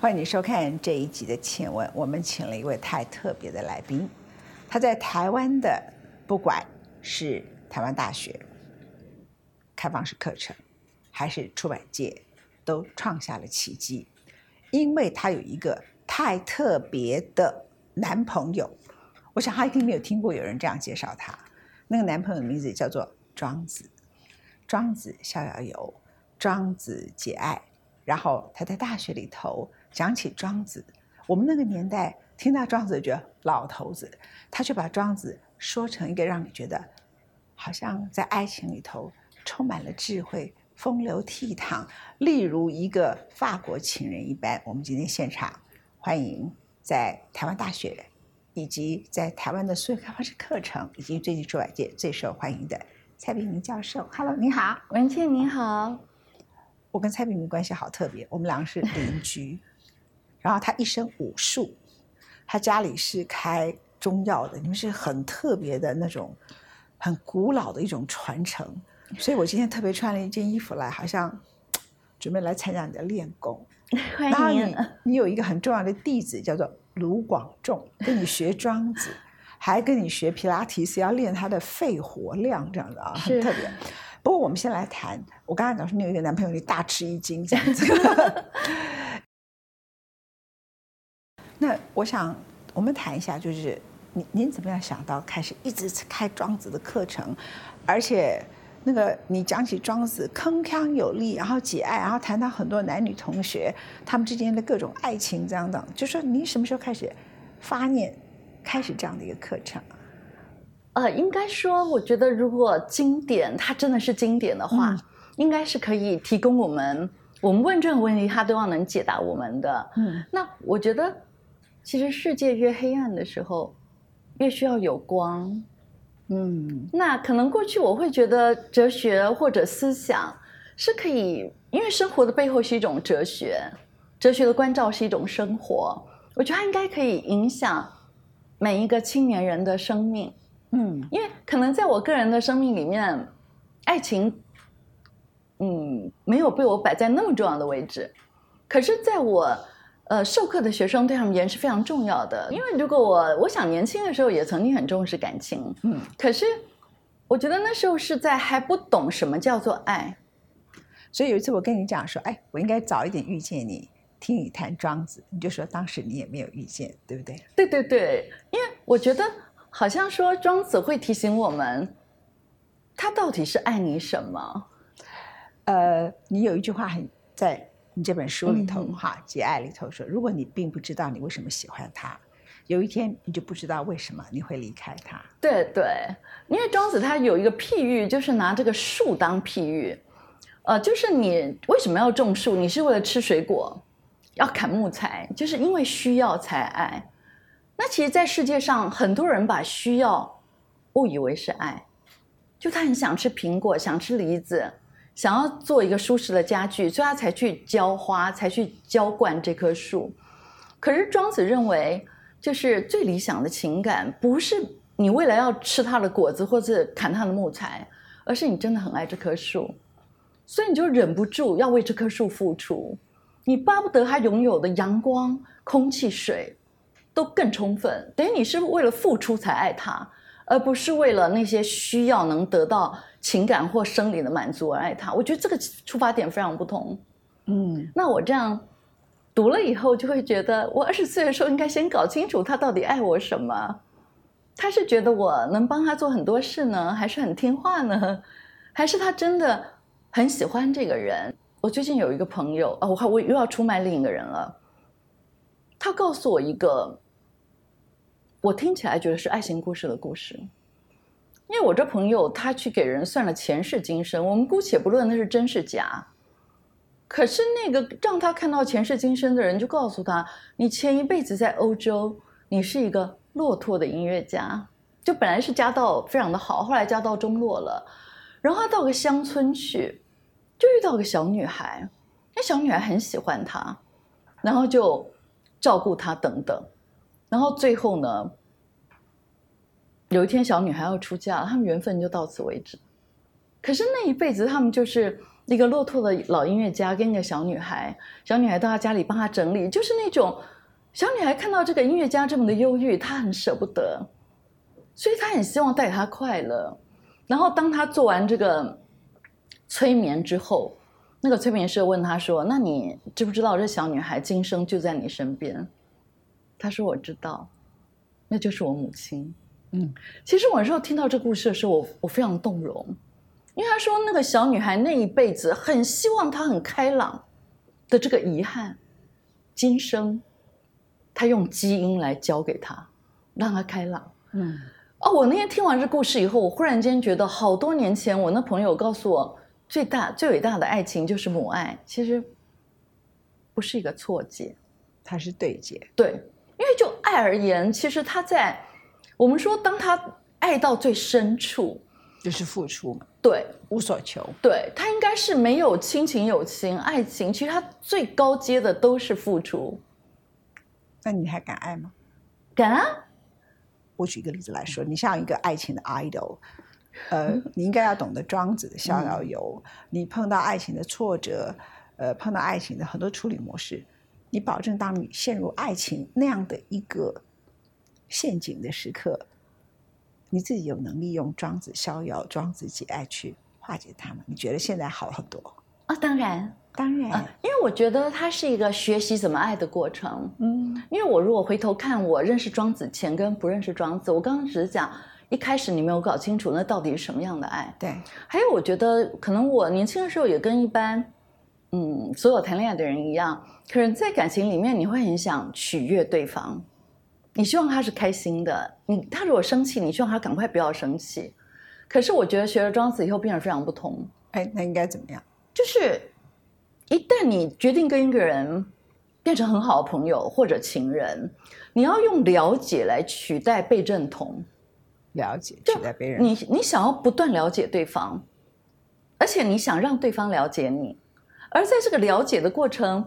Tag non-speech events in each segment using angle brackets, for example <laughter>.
欢迎你收看这一集的《请问》，我们请了一位太特别的来宾，他在台湾的不管是台湾大学开放式课程，还是出版界，都创下了奇迹，因为他有一个太特别的男朋友。我想他一定没有听过有人这样介绍他，那个男朋友的名字叫做庄子，庄子逍遥游，庄子节爱。然后他在大学里头讲起庄子，我们那个年代听到庄子觉得老头子，他却把庄子说成一个让你觉得好像在爱情里头充满了智慧、风流倜傥，例如一个法国情人一般。我们今天现场欢迎在台湾大学以及在台湾的所有开放式课程以及最近出版界最受欢迎的蔡炳明教授。Hello，你好，文倩你好。我跟蔡炳明关系好特别，我们两个是邻居。然后他一身武术，他家里是开中药的，你们是很特别的那种，很古老的一种传承。所以我今天特别穿了一件衣服来，好像准备来参加你的练功。欢迎你，你有一个很重要的弟子叫做卢广仲，跟你学庄子，<laughs> 还跟你学皮拉提斯，要练他的肺活量，这样的啊，很特别。不过我们先来谈，我刚才讲说你有一个男朋友，你大吃一惊这样子。<laughs> 那我想我们谈一下，就是您您怎么样想到开始一直开庄子的课程，而且那个你讲起庄子铿锵有力，然后解爱，然后谈到很多男女同学他们之间的各种爱情这样等，就说您什么时候开始发念开始这样的一个课程？呃，应该说，我觉得如果经典它真的是经典的话，应该是可以提供我们，我们问任何问题，它都要能解答我们的。嗯，那我觉得，其实世界越黑暗的时候，越需要有光。嗯，那可能过去我会觉得哲学或者思想是可以，因为生活的背后是一种哲学，哲学的关照是一种生活，我觉得它应该可以影响每一个青年人的生命。嗯，因为可能在我个人的生命里面，爱情，嗯，没有被我摆在那么重要的位置。可是，在我呃授课的学生对他们而言是非常重要的。因为如果我我想年轻的时候也曾经很重视感情，嗯，可是我觉得那时候是在还不懂什么叫做爱。所以有一次我跟你讲说，哎，我应该早一点遇见你，听你谈庄子，你就说当时你也没有遇见，对不对？对对对，因为我觉得。好像说庄子会提醒我们，他到底是爱你什么？呃，你有一句话很在你这本书里头哈，《节爱》里头说，如果你并不知道你为什么喜欢他，有一天你就不知道为什么你会离开他。对对，因为庄子他有一个譬喻，就是拿这个树当譬喻，呃，就是你为什么要种树？你是为了吃水果，要砍木材，就是因为需要才爱。那其实，在世界上，很多人把需要误以为是爱，就他很想吃苹果，想吃梨子，想要做一个舒适的家具，所以他才去浇花，才去浇灌这棵树。可是庄子认为，就是最理想的情感，不是你为了要吃它的果子，或者砍它的木材，而是你真的很爱这棵树，所以你就忍不住要为这棵树付出，你巴不得它拥有的阳光、空气、水。都更充分，等于你是为了付出才爱他，而不是为了那些需要能得到情感或生理的满足而爱他。我觉得这个出发点非常不同。嗯，那我这样读了以后，就会觉得我二十岁的时候应该先搞清楚他到底爱我什么。他是觉得我能帮他做很多事呢，还是很听话呢？还是他真的很喜欢这个人？我最近有一个朋友啊，我我又要出卖另一个人了。他告诉我一个。我听起来觉得是爱情故事的故事，因为我这朋友他去给人算了前世今生，我们姑且不论那是真是假，可是那个让他看到前世今生的人就告诉他，你前一辈子在欧洲，你是一个落拓的音乐家，就本来是家道非常的好，后来家道中落了，然后他到个乡村去，就遇到个小女孩，那小女孩很喜欢他，然后就照顾他等等。然后最后呢，有一天小女孩要出嫁，他们缘分就到此为止。可是那一辈子，他们就是一个落拓的老音乐家跟一个小女孩，小女孩到他家里帮他整理，就是那种小女孩看到这个音乐家这么的忧郁，她很舍不得，所以她很希望带给他快乐。然后当他做完这个催眠之后，那个催眠师问他说：“那你知不知道这小女孩今生就在你身边？”他说：“我知道，那就是我母亲。”嗯，其实我那时候听到这故事的时候，我我非常动容，因为他说那个小女孩那一辈子很希望她很开朗的这个遗憾，今生他用基因来教给她，让她开朗。嗯，哦，我那天听完这故事以后，我忽然间觉得，好多年前我那朋友告诉我，最大最伟大的爱情就是母爱，其实不是一个错解。它是对解。对，因为就爱而言，其实它在我们说，当他爱到最深处，就是付出嘛，对无所求。对，他应该是没有亲情、友情、爱情，其实他最高阶的都是付出。那你还敢爱吗？敢啊！我举一个例子来说，你像一个爱情的 idol，呃，你应该要懂得庄子的《逍遥游》。你碰到爱情的挫折，呃，碰到爱情的很多处理模式，你保证当你陷入爱情那样的一个陷阱的时刻，你自己有能力用庄子逍遥、庄子解爱去化解它吗？你觉得现在好很多？啊，当然当然，啊，因为我觉得它是一个学习怎么爱的过程。嗯因为我如果回头看我认识庄子前跟不认识庄子，我刚刚只是讲一开始你没有搞清楚那到底是什么样的爱。对，还有，我觉得可能我年轻的时候也跟一般，嗯，所有谈恋爱的人一样，可能在感情里面你会很想取悦对方，你希望他是开心的，你他如果生气，你希望他赶快不要生气。可是我觉得学了庄子以后变得非常不同，哎，那应该怎么样？就是一旦你决定跟一个人变成很好的朋友或者情人，你要用了解来取代被认同。了解取代别人，你你想要不断了解对方，而且你想让对方了解你，而在这个了解的过程，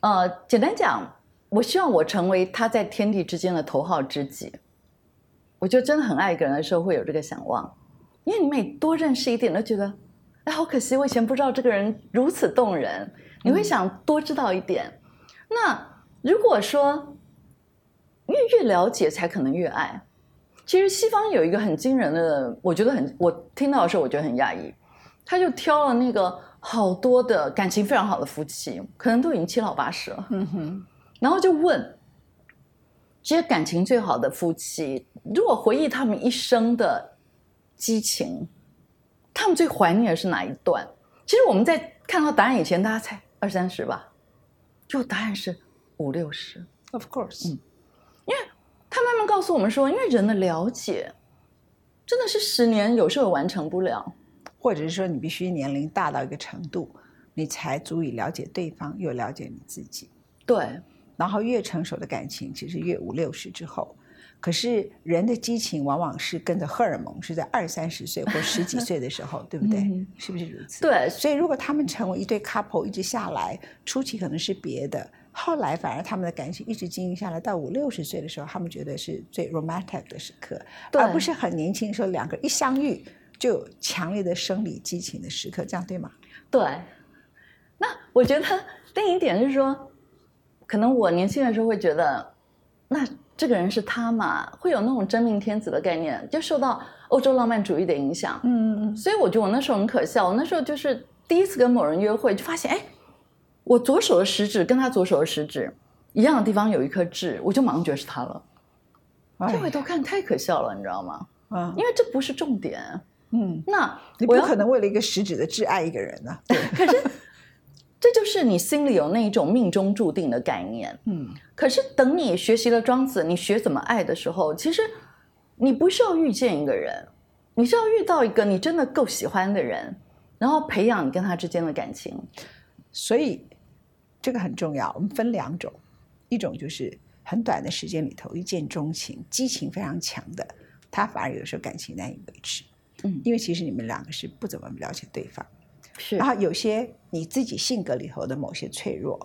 呃，简单讲，我希望我成为他在天地之间的头号知己。我就真的很爱一个人的时候会有这个想望，因为你每多认识一点，都觉得，哎，好可惜，我以前不知道这个人如此动人，你会想多知道一点。那如果说越越了解，才可能越爱。其实西方有一个很惊人的，我觉得很，我听到的时候我觉得很讶异，他就挑了那个好多的感情非常好的夫妻，可能都已经七老八十了，嗯哼，然后就问这些感情最好的夫妻，如果回忆他们一生的激情，他们最怀念的是哪一段？其实我们在看到答案以前，大家猜二三十吧，就答案是五六十。Of course，嗯因为他慢慢告诉我们说，因为人的了解真的是十年有时候也完成不了。或者是说你必须年龄大到一个程度，你才足以了解对方，又了解你自己。对，然后越成熟的感情，其实越五六十之后。可是人的激情往往是跟着荷尔蒙，是在二三十岁或十几岁的时候，对不对？嗯是不是如此？<laughs> 对，所以如果他们成为一对 couple 一直下来，初期可能是别的，后来反而他们的感情一直经营下来，到五六十岁的时候，他们觉得是最 romantic 的时刻，而不是很年轻的时候两个一相遇就有强烈的生理激情的时刻，这样对吗？对。那我觉得 <laughs> 另一点是说，可能我年轻的时候会觉得，那这个人是他嘛，会有那种真命天子的概念，就受到欧洲浪漫主义的影响。嗯嗯嗯所以我觉得我那时候很可笑，我那时候就是第一次跟某人约会，就发现哎，我左手的食指跟他左手的食指一样的地方有一颗痣，我就马上觉得是他了。哎这回头看太可笑了，你知道吗？啊因为这不是重点。嗯，那你不我要可能为了一个食指的挚爱一个人呢、这就是你心里有那一种命中注定的概念。嗯，可是等你学习了庄子，你学怎么爱的时候，其实你不是要遇见一个人，你是要遇到一个你真的够喜欢的人，然后培养你跟他之间的感情。所以这个很重要。我们分两种，一种就是很短的时间里头一见钟情，激情非常强的，他反而有时候感情难以维持。嗯因为其实你们两个是不怎么了解对方，是。然后有些你自己性格里头的某些脆弱，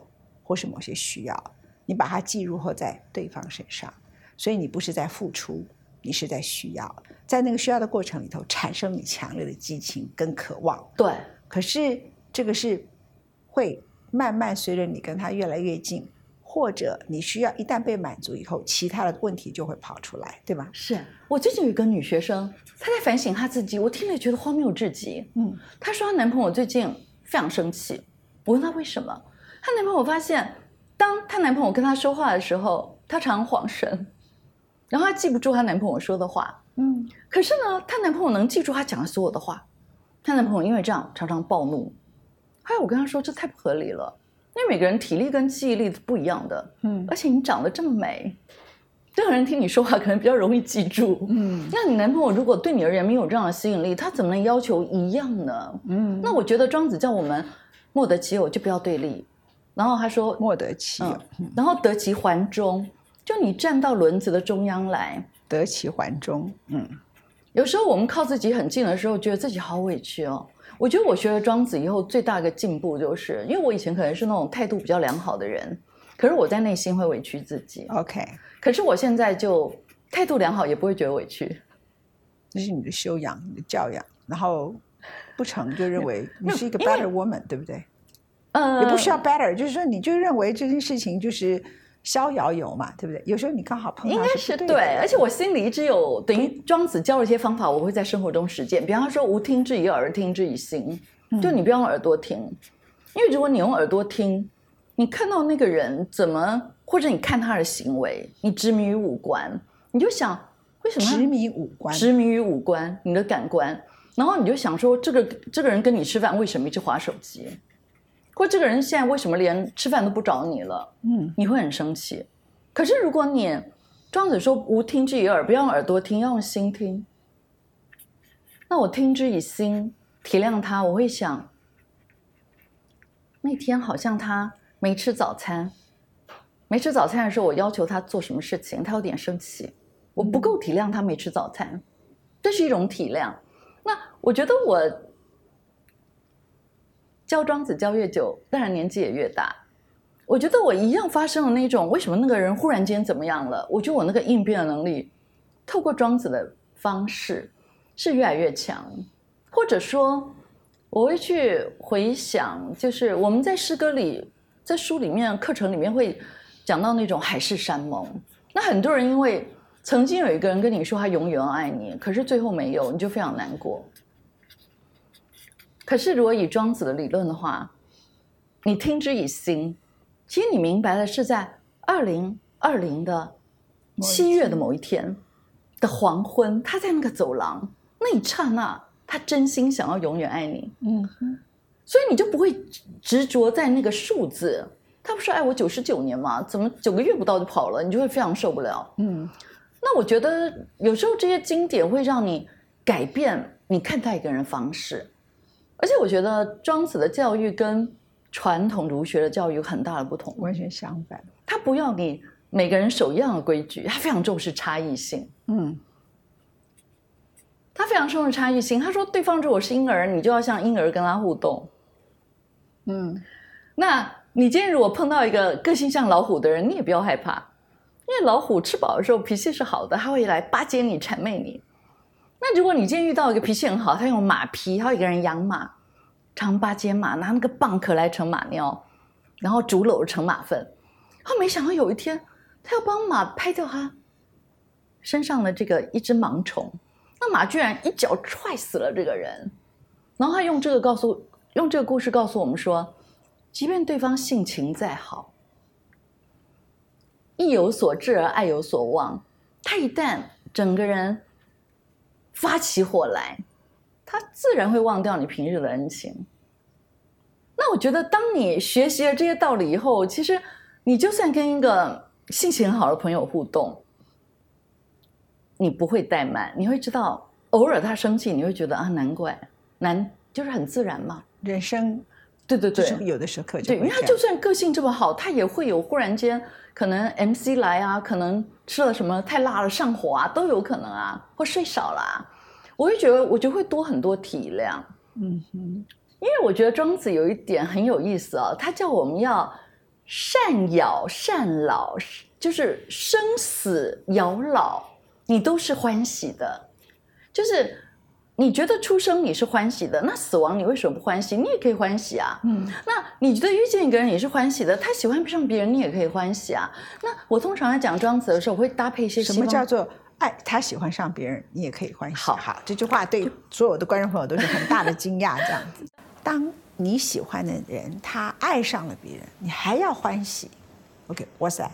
或是某些需要，你把它记入后在对方身上，所以你不是在付出，你是在需要，在那个需要的过程里头产生你强烈的激情跟渴望。对，可是这个是会慢慢随着你跟他越来越近，或者你需要一旦被满足以后，其他的问题就会跑出来，对吧？是我最近有一个女学生，她在反省她自己，我听了觉得荒谬至极。嗯，她说她男朋友最近非常生气，我问她为什么，她男朋友发现，当她男朋友跟她说话的时候，她常晃神，然后她记不住她男朋友说的话。嗯，可是呢，她男朋友能记住她讲的所有的话。她男朋友因为这样常常暴怒。后来我跟她说，这太不合理了，因为每个人体力跟记忆力是不一样的。嗯而且你长得这么美，任何人听你说话可能比较容易记住。嗯那你男朋友如果对你而言没有这样的吸引力，他怎么能要求一样呢？嗯，那我觉得庄子叫我们莫得其偶，就不要对立。然后他说，莫得其有，嗯，然后得其环中，就你站到轮子的中央来。得其环中。嗯有时候我们靠自己很近的时候，觉得自己好委屈哦。我觉得我学了庄子以后，最大的进步就是，因为我以前可能是那种态度比较良好的人，可是我在内心会委屈自己。，OK，可是我现在就态度良好，也不会觉得委屈。这是你的修养，你的教养，然后不成就认为你是一个 better woman，对不对？呃也不需要 better，就是说你就认为这件事情就是逍遥游嘛，对不对？有时候你刚好碰到应该是是对而且我心里一直有等于庄子教了一些方法，我会在生活中实践。比方说，无听之以耳，听之以心，就你不要用耳朵听，因为如果你用耳朵听，你看到那个人怎么，或者你看他的行为，你执迷于五官，你就想为什么他执迷五官，执迷于五官，你的感官，然后你就想说，这个这个人跟你吃饭为什么一直划手机，或这个人现在为什么连吃饭都不找你了？嗯你会很生气。可是如果你庄子说无听之以耳，不要用耳朵听，要用心听。那我听之以心，体谅他，我会想，那天好像他没吃早餐，没吃早餐的时候，我要求他做什么事情，他有点生气，我不够体谅他没吃早餐，这是一种体谅。那我觉得我教庄子教越久，当然年纪也越大。我觉得我一样发生了那种为什么那个人忽然间怎么样了？我觉得我那个应变的能力，透过庄子的方式是越来越强，或者说我会去回想，就是我们在诗歌里、在书里面、课程里面会讲到那种海誓山盟。那很多人因为曾经有一个人跟你说他永远爱你，可是最后没有，你就非常难过。可是如果以庄子的理论的话，你听之以心，其实你明白的是在二零二零的七月的某一天的黄昏，他在那个走廊那一刹那，他真心想要永远爱你，嗯哼所以你就不会执着在那个数字。他不是爱我九十九年吗？怎么九个月不到就跑了？你就会非常受不了。嗯那我觉得有时候这些经典会让你改变你看待一个人的方式，而且我觉得庄子的教育跟传统儒学的教育有很大的不同。完全相反。他不要你每个人守一样的规矩，他非常重视差异性。嗯他非常重视差异性。他说，对方如果是婴儿，你就要像婴儿跟他互动。嗯那你今天如果碰到一个个性像老虎的人，你也不要害怕，因为老虎吃饱的时候脾气是好的，他会来巴结你、谄媚你。那如果你今天遇到一个脾气很好，他用马匹，他有一个人养马，常巴结马，拿那个蚌壳来盛马尿，然后竹篓盛马粪。他没想到有一天，他要帮马拍掉他身上的这个一只盲虫，那马居然一脚踹死了这个人。然后他用这个告诉，用这个故事告诉我们说，即便对方性情再好，意有所至而爱有所望，他一旦整个人发起火来，他自然会忘掉你平日的恩情。那我觉得，当你学习了这些道理以后，其实你就算跟一个性情很好的朋友互动，你不会怠慢，你会知道，偶尔他生气，你会觉得啊，难怪，难就是很自然嘛。人生对对对，就是有的时刻就对，因为他就算个性这么好，他也会有忽然间可能 MC 来啊，可能吃了什么太辣了上火啊，都有可能啊，或睡少了、啊。我会觉得，我就会多很多体谅，嗯哼。因为我觉得庄子有一点很有意思啊，他叫我们要善咬善老，就是生死咬老，你都是欢喜的，就是你觉得出生你是欢喜的，那死亡你为什么不欢喜？你也可以欢喜啊。嗯，那你觉得遇见一个人也是欢喜的，他喜欢不上别人，你也可以欢喜啊。那我通常在讲庄子的时候，我会搭配一些什么叫做爱？他喜欢上别人，你也可以欢喜。好好，这句话对所有的观众朋友都是很大的惊讶。这样子，<laughs> 当你喜欢的人他爱上了别人，你还要欢喜。OK，what's、that？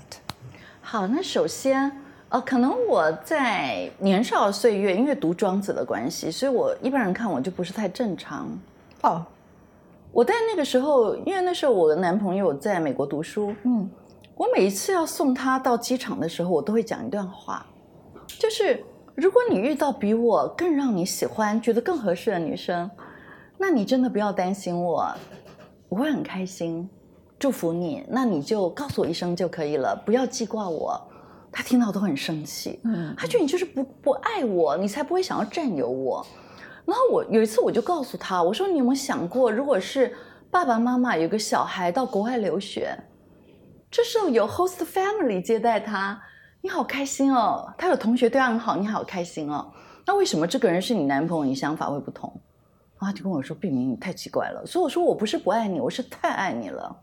好，那首先，呃，可能我在年少的岁月，因为读庄子的关系，所以我一般人看我就不是太正常。哦，我在那个时候，因为那时候我的男朋友在美国读书，嗯，我每一次要送他到机场的时候，我都会讲一段话，就是如果你遇到比我更让你喜欢、觉得更合适的女生，那你真的不要担心我，我会很开心，祝福你。那你就告诉我一声就可以了，不要记挂我。他听到都很生气，嗯他觉得你就是不不爱我，你才不会想要占有我。然后我有一次我就告诉他，我说你有没有想过，如果是爸爸妈妈有个小孩到国外留学，这时候有 host family 接待他，你好开心哦。他有同学对他很好，你好开心哦。那为什么这个人是你男朋友，你想法会不同？然后他就跟我说，毕明你太奇怪了。所以我说我不是不爱你，我是太爱你了。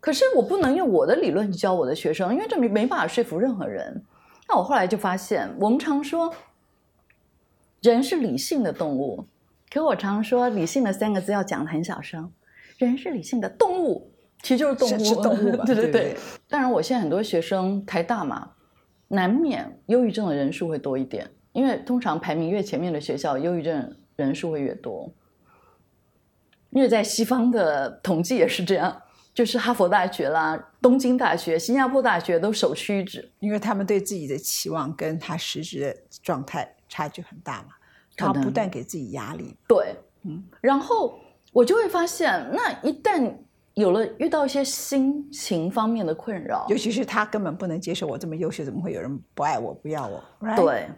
可是我不能用我的理论去教我的学生，因为这没没办法说服任何人。那我后来就发现，我们常说人是理性的动物，可我常说理性的三个字要讲的很小声。人是理性的动物，其实就是动物，是是动物 <laughs> 吧对对对对对。当然，我现在很多学生台大嘛，难免忧郁症的人数会多一点，因为通常排名越前面的学校，忧郁症人数会越多。因为在西方的统计也是这样，就是哈佛大学啦、东京大学、新加坡大学都首屈一指。因为他们对自己的期望跟他实质的状态差距很大嘛，然后不断给自己压力。对，嗯然后我就会发现，那一旦有了遇到一些心情方面的困扰，尤其是他根本不能接受我这么优秀，怎么会有人不爱我、不要我？right？对，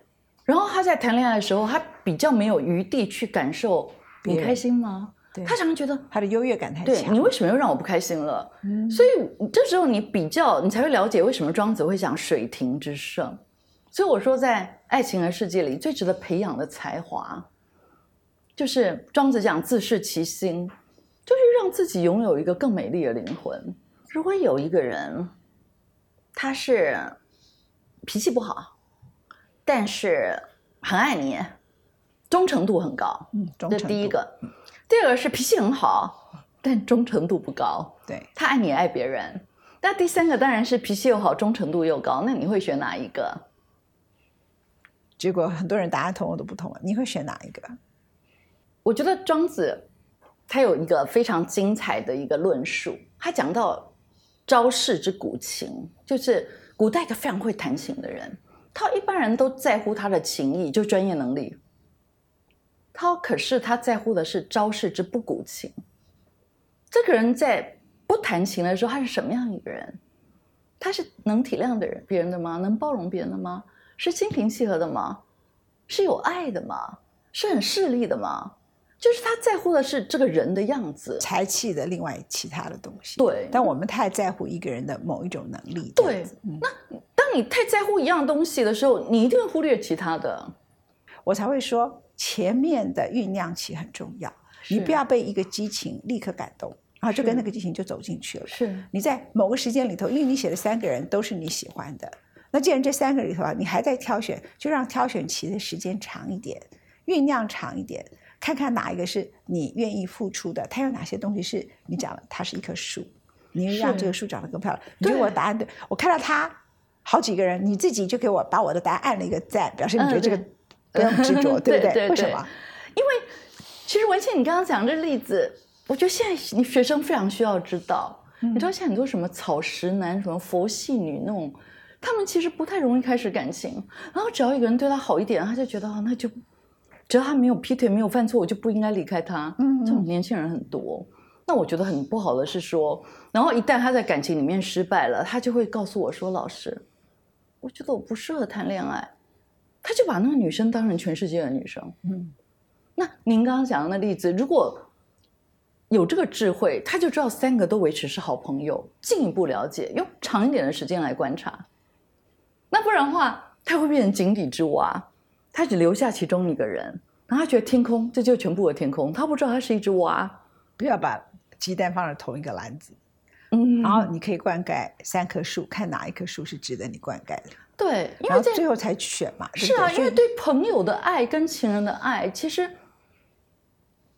然后他在谈恋爱的时候，他比较没有余地去感受你开心吗？对他常常觉得，他的优越感太对强。你为什么又让我不开心了？嗯所以这时候你比较，你才会了解为什么庄子会讲水亭之胜。所以我说，在爱情的世界里，最值得培养的才华，就是庄子讲自视其心，就是让自己拥有一个更美丽的灵魂。如果有一个人，他是脾气不好，但是很爱你，忠诚度很高，嗯，这第一个。第二个是脾气很好，但忠诚度不高。对，他爱你也爱别人。那第三个当然是脾气又好，忠诚度又高。那你会选哪一个？结果很多人答案同我都不同了，你会选哪一个？我觉得庄子他有一个非常精彩的一个论述，他讲到招式之古琴，就是古代一个非常会弹琴的人，他一般人都在乎他的琴艺，就专业能力。他可是他在乎的是招式之不古琴。这个人在不弹琴的时候，他是什么样一个人？他是能体谅的人别人的吗？能包容别人的吗？是心平气和的吗？是有爱的吗？是很势利的吗？就是他在乎的是这个人的样子。才气的另外其他的东西。对但我们太在乎一个人的某一种能力。对子嗯，当你太在乎一样东西的时候，你一定会忽略其他的。我才会说前面的酝酿期很重要，你不要被一个激情立刻感动，然后就跟那个激情就走进去了。是你在某个时间里头，因为你写的三个人都是你喜欢的，那既然这三个里头啊，你还在挑选，就让挑选期的时间长一点，酝酿长一点，看看哪一个是你愿意付出的，它有哪些东西是你讲了，它是一棵树，你让这个树长得更漂亮。你觉得我的答案对？我看到他好几个人，你自己就给我把我的答案按了一个赞，表示你觉得这个嗯不要执着，<laughs> 对不对对对为什么？因为其实文倩，你刚刚讲这例子，我觉得现在你学生非常需要知道。你知道现在很多什么草食男、什么佛系女那种，他们其实不太容易开始感情，然后只要一个人对他好一点，他就觉得啊，那就只要他没有劈腿、没有犯错，我就不应该离开他。嗯这种年轻人很多。那我觉得很不好的是说，然后一旦他在感情里面失败了，他就会告诉我说：“老师，我觉得我不适合谈恋爱。”他就把那个女生当成全世界的女生。嗯，那您刚刚讲的那例子，如果有这个智慧，他就知道三个都维持是好朋友，进一步了解，用长一点的时间来观察。那不然的话，他会变成井底之蛙，他只留下其中一个人，然然后他觉得天空这就是全部的天空，他不知道他是一只蛙。不要把鸡蛋放在同一个篮子，嗯，然后你可以灌溉三棵树，看哪一棵树是值得你灌溉的，对，因为最后才选嘛。是啊，因为对朋友的爱跟情人的爱，其实，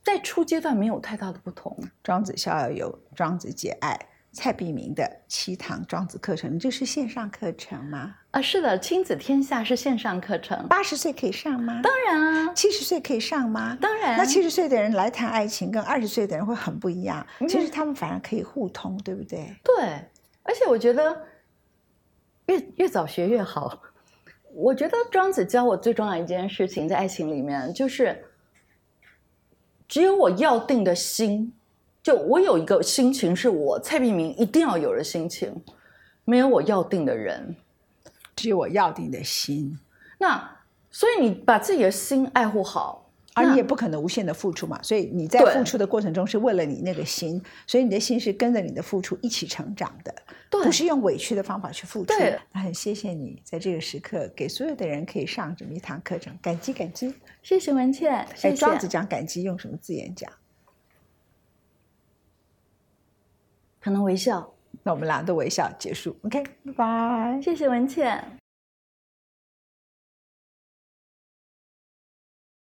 在初阶段没有太大的不同。庄子逍遥游、庄子解爱、蔡碧明的七堂庄子课程，这是线上课程吗？啊，是的，亲子天下是线上课程，八十岁可以上吗？当然啊，七十岁可以上吗？当然。那七十岁的人来谈爱情，跟二十岁的人会很不一样。嗯其实他们反而可以互通，对不对？对，而且我觉得越越早学越好。我觉得庄子教我最重要一件事情，在爱情里面，就是只有我要定的心，就我有一个心情是我蔡碧明一定要有的心情，没有我要定的人。只有我要定的心，那所以你把自己的心爱护好，而你也不可能无限的付出嘛。所以你在付出的过程中是为了你那个心，所以你的心是跟着你的付出一起成长的，对不是用委屈的方法去付出。对，那很谢谢你在这个时刻给所有的人可以上这么一堂课程，感激感激。谢谢文倩，哎。庄子讲感激用什么字眼讲？可能微笑，那我们俩都微笑结束。OK，拜拜。谢谢文倩。